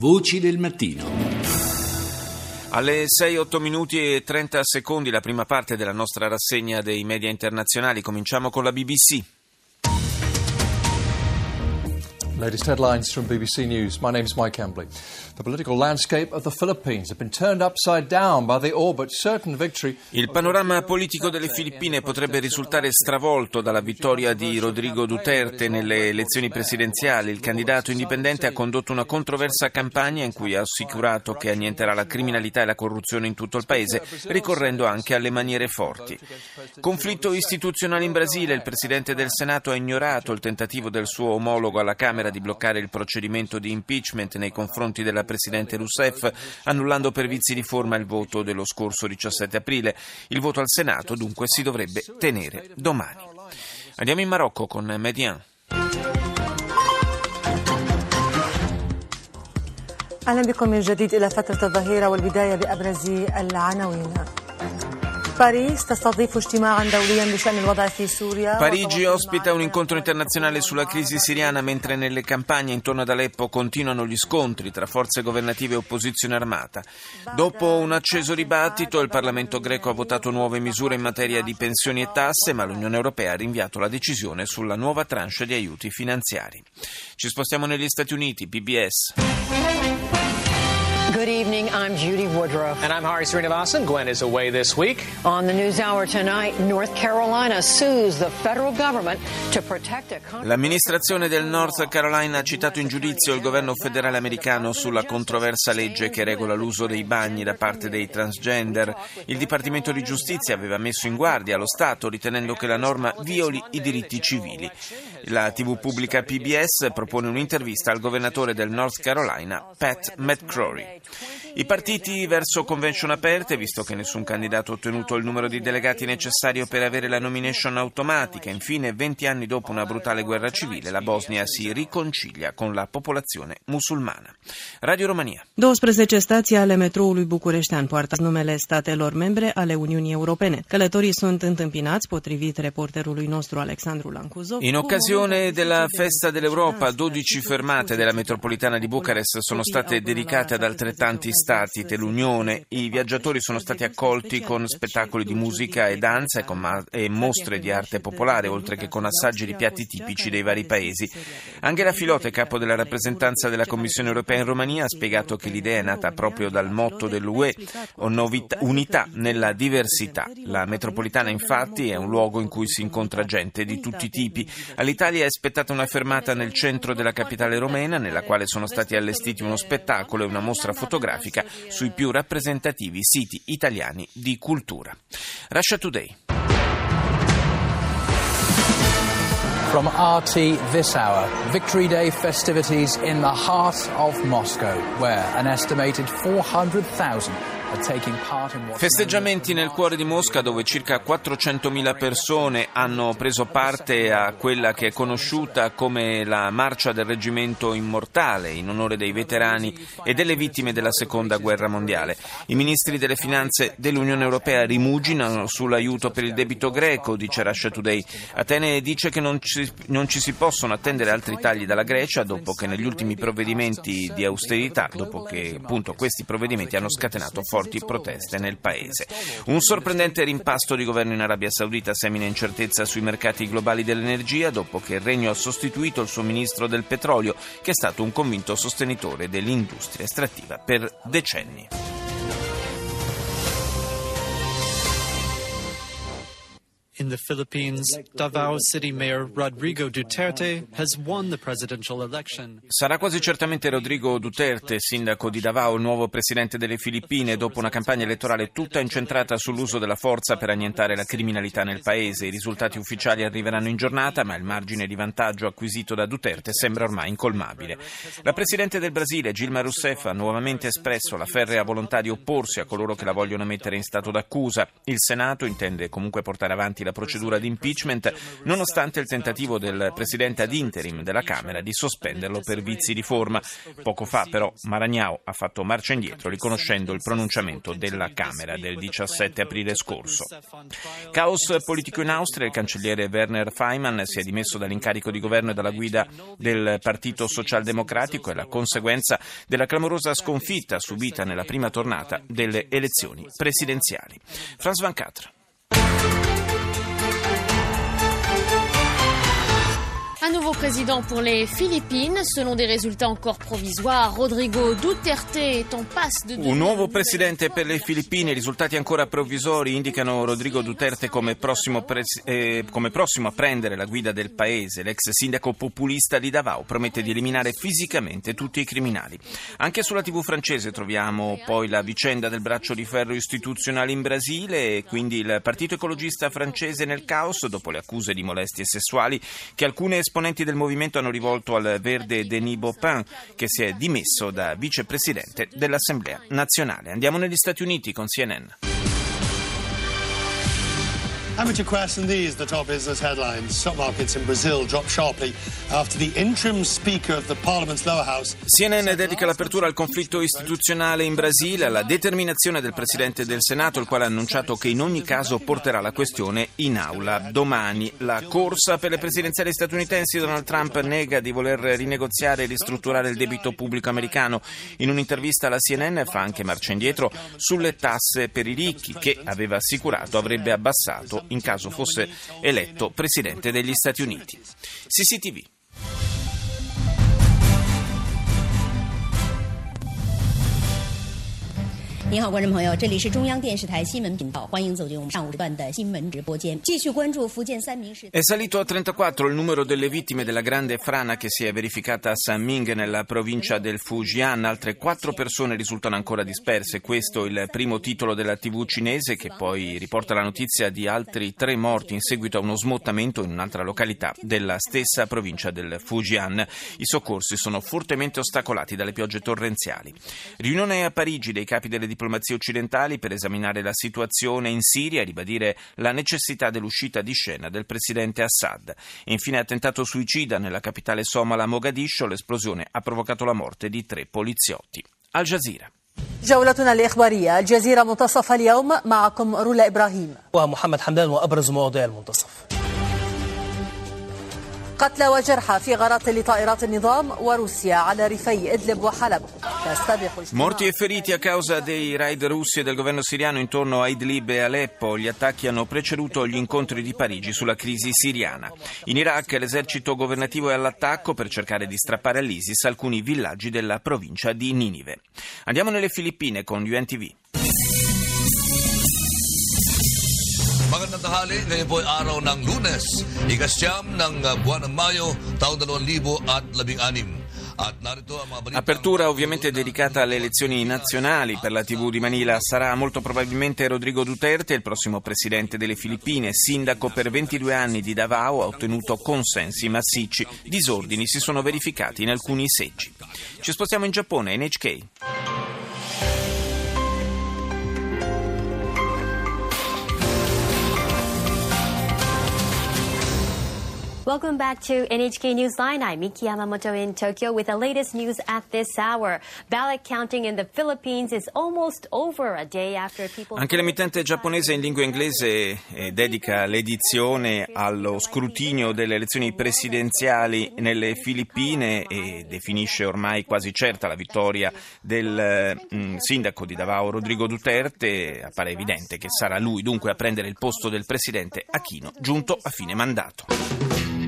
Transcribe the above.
Voci del mattino. Alle 6-8 minuti e 30 secondi la prima parte della nostra rassegna dei media internazionali. Cominciamo con la BBC. Latest headlines from BBC News. My name is Mike Embley. The political landscape of the Philippines has been turned upside down by the all but certain victory. Il panorama politico delle Filippine potrebbe risultare stravolto dalla vittoria di Rodrigo Duterte nelle elezioni presidenziali. Il candidato indipendente ha condotto una controversa campagna in cui ha assicurato che annienterà la criminalità e la corruzione in tutto il paese, ricorrendo anche alle maniere forti. Conflitto istituzionale in Brasile. Il presidente del Senato ha ignorato il tentativo del suo omologo alla Camera di bloccare il procedimento di impeachment nei confronti della Presidente Rousseff, annullando per vizi di forma il voto dello scorso 17 aprile. Il voto al Senato dunque si dovrebbe tenere domani. Andiamo in Marocco con Median. أهلا بكم من جديد إلى فترة الظهيرة والبداية بأبرز العناوين Parigi ospita un incontro internazionale sulla crisi siriana mentre nelle campagne intorno ad Aleppo continuano gli scontri tra forze governative e opposizione armata. Dopo un acceso dibattito il Parlamento greco ha votato nuove misure in materia di pensioni e tasse, ma l'Unione Europea ha rinviato la decisione sulla nuova tranche di aiuti finanziari. Ci spostiamo negli Stati Uniti, PBS. Good evening. I'm Judy Woodruff. And I'm Hari Srinivasan. Gwen is away this week. On the News Hour tonight, North Carolina sues the federal government to protect a L'amministrazione del North Carolina ha citato in giudizio il governo federale americano sulla controversa legge che regola l'uso dei bagni da parte dei transgender. Il Dipartimento di Giustizia aveva messo in guardia lo Stato ritenendo che la norma violi i diritti civili. La TV pubblica PBS propone un'intervista al governatore del North Carolina, Pat McCrory. I partiti verso convention aperte, visto che nessun candidato ha ottenuto il numero di delegati necessario per avere la nomination automatica. Infine, 20 anni dopo una brutale guerra civile, la Bosnia si riconcilia con la popolazione musulmana. Radio Romania. 12 stații ale metroului bucureștean poartă numele statelor membre ale Uniunii Europene. Călătorii sunt întâmpinați, potrivit reporterului nostru Alexandru Lancuzov. In occasione della Festa dell'Europa, 12 fermate della metropolitana di Bucarest sono state dedicate ad altrettanti tanti stati dell'Unione. I viaggiatori sono stati accolti con spettacoli di musica e danza e, ma- e mostre di arte popolare, oltre che con assaggi di piatti tipici dei vari paesi. Angela Filote, capo della rappresentanza della Commissione europea in Romania, ha spiegato che l'idea è nata proprio dal motto dell'UE, unità nella diversità. La metropolitana infatti è un luogo in cui si incontra gente di tutti i tipi. All'Italia è spettata una fermata nel centro della capitale romena, nella quale sono stati allestiti uno spettacolo e una mostra fotografica fotografica sui più rappresentativi siti italiani di cultura. Russia Today. From RT this hour, Victory Day festivities in the heart of Moscow, where an estimated 400,000 Festeggiamenti nel cuore di Mosca dove circa 400.000 persone hanno preso parte a quella che è conosciuta come la Marcia del Reggimento Immortale in onore dei veterani e delle vittime della Seconda Guerra Mondiale. I ministri delle finanze dell'Unione Europea rimuginano sull'aiuto per il debito greco, dice Russia Today. Atene dice che non ci, non ci si possono attendere altri tagli dalla Grecia dopo che negli ultimi provvedimenti di austerità, dopo che appunto questi provvedimenti hanno scatenato forti forti proteste nel paese. Un sorprendente rimpasto di governo in Arabia Saudita semina incertezza sui mercati globali dell'energia dopo che il regno ha sostituito il suo ministro del petrolio, che è stato un convinto sostenitore dell'industria estrattiva per decenni. In the Philippines, Davao City Mayor Rodrigo Duterte has won the presidential election. Sarà quasi certamente Rodrigo Duterte, sindaco di Davao, il nuovo presidente delle Filippine, dopo una campagna elettorale tutta incentrata sull'uso della forza per annientare la criminalità nel paese. I risultati ufficiali arriveranno in giornata, ma il margine di vantaggio acquisito da Duterte sembra ormai incolmabile. La presidente del Brasile, Gilma Rousseff, ha nuovamente espresso la ferrea volontà di opporsi a coloro che la vogliono mettere in stato d'accusa. Il Senato intende comunque portare avanti la la procedura di impeachment, nonostante il tentativo del presidente ad interim della Camera di sospenderlo per vizi di forma. Poco fa, però, Maragnao ha fatto marcia indietro, riconoscendo il pronunciamento della Camera del 17 aprile scorso. Caos politico in Austria, il cancelliere Werner Feimann si è dimesso dall'incarico di governo e dalla guida del Partito Socialdemocratico e la conseguenza della clamorosa sconfitta subita nella prima tornata delle elezioni presidenziali. Franz Van Catra. Un nouveau président pour les Philippines. Selon des résultats encore provisoires, Rodrigo Duterte est en passe de Un nuovo presidente per le Filippine. I risultati ancora provvisori indicano Rodrigo Duterte come prossimo, pres- eh, come prossimo, a prendere la guida del paese. L'ex sindaco populista di Davao promette di eliminare fisicamente tutti i criminali. Anche sulla TV francese troviamo poi la vicenda del braccio di ferro istituzionale in Brasile e quindi il partito ecologista francese nel caos dopo le accuse di molestie sessuali che alcune esponenti del movimento hanno rivolto al verde Denis Baupin, che si è dimesso da vicepresidente dell'Assemblea nazionale. Andiamo negli Stati Uniti con CNN. Amateur Quest and these the top business headlines. Stock markets in Brazil drop sharply after the interim speaker of the parliament's lower house. CNN dedica l'apertura al conflitto istituzionale in Brasile, alla determinazione del presidente del Senato, il quale ha annunciato che in ogni caso porterà la questione in aula domani. La corsa per le presidenziali statunitensi, Donald Trump nega di voler rinegoziare e ristrutturare il debito pubblico americano. In un'intervista alla CNN fa anche marcia indietro sulle tasse per i ricchi, che aveva assicurato avrebbe abbassato in caso fosse eletto Presidente degli Stati Uniti. CCTV. È salito a 34 il numero delle vittime della grande frana che si è verificata a Sanming nella provincia del Fujian. Altre quattro persone risultano ancora disperse. Questo è il primo titolo della TV cinese che poi riporta la notizia di altri tre morti in seguito a uno smottamento in un'altra località della stessa provincia del Fujian. I soccorsi sono fortemente ostacolati dalle piogge torrenziali. Riunione a Parigi dei capi delle diplomazie occidentali per esaminare la situazione in Siria e ribadire la necessità dell'uscita di scena del presidente Assad. E infine attentato suicida nella capitale somala Mogadiscio, l'esplosione ha provocato la morte di tre poliziotti. Al Jazeera. جولتنا الإخبارية الجزيرة منتصف اليوم معكم رولا إبراهيم ومحمد حمدان وأبرز مواضيع المنتصف قتلى وجرحى في غارات لطائرات النظام وروسيا على ريفي إدلب وحلب Morti e feriti a causa dei raid russi e del governo siriano intorno a Idlib e Aleppo. Gli attacchi hanno preceduto gli incontri di Parigi sulla crisi siriana. In Iraq l'esercito governativo è all'attacco per cercare di strappare all'ISIS alcuni villaggi della provincia di Ninive. Andiamo nelle Filippine con UNTV. Magandang tanghali, ngayon po ay araw ng lunes, ikasyam ng buwan ng Mayo, taong 2016. Apertura ovviamente dedicata alle elezioni nazionali per la TV di Manila. Sarà molto probabilmente Rodrigo Duterte, il prossimo presidente delle Filippine. Sindaco per 22 anni di Davao, ha ottenuto consensi massicci. Disordini si sono verificati in alcuni seggi. Ci spostiamo in Giappone, NHK. Welcome back to NHK Newsline. I'm Miki Yamamoto in Tokyo with the latest news at this hour. Ballot counting in the Philippines is almost over a day after people. Anche l'emittente giapponese in lingua inglese eh, dedica l'edizione allo scrutinio delle elezioni presidenziali nelle Filippine e definisce ormai quasi certa la vittoria del mm, sindaco di Davao Rodrigo Duterte. Appare evidente che sarà lui dunque a prendere il posto del presidente Aquino giunto a fine mandato.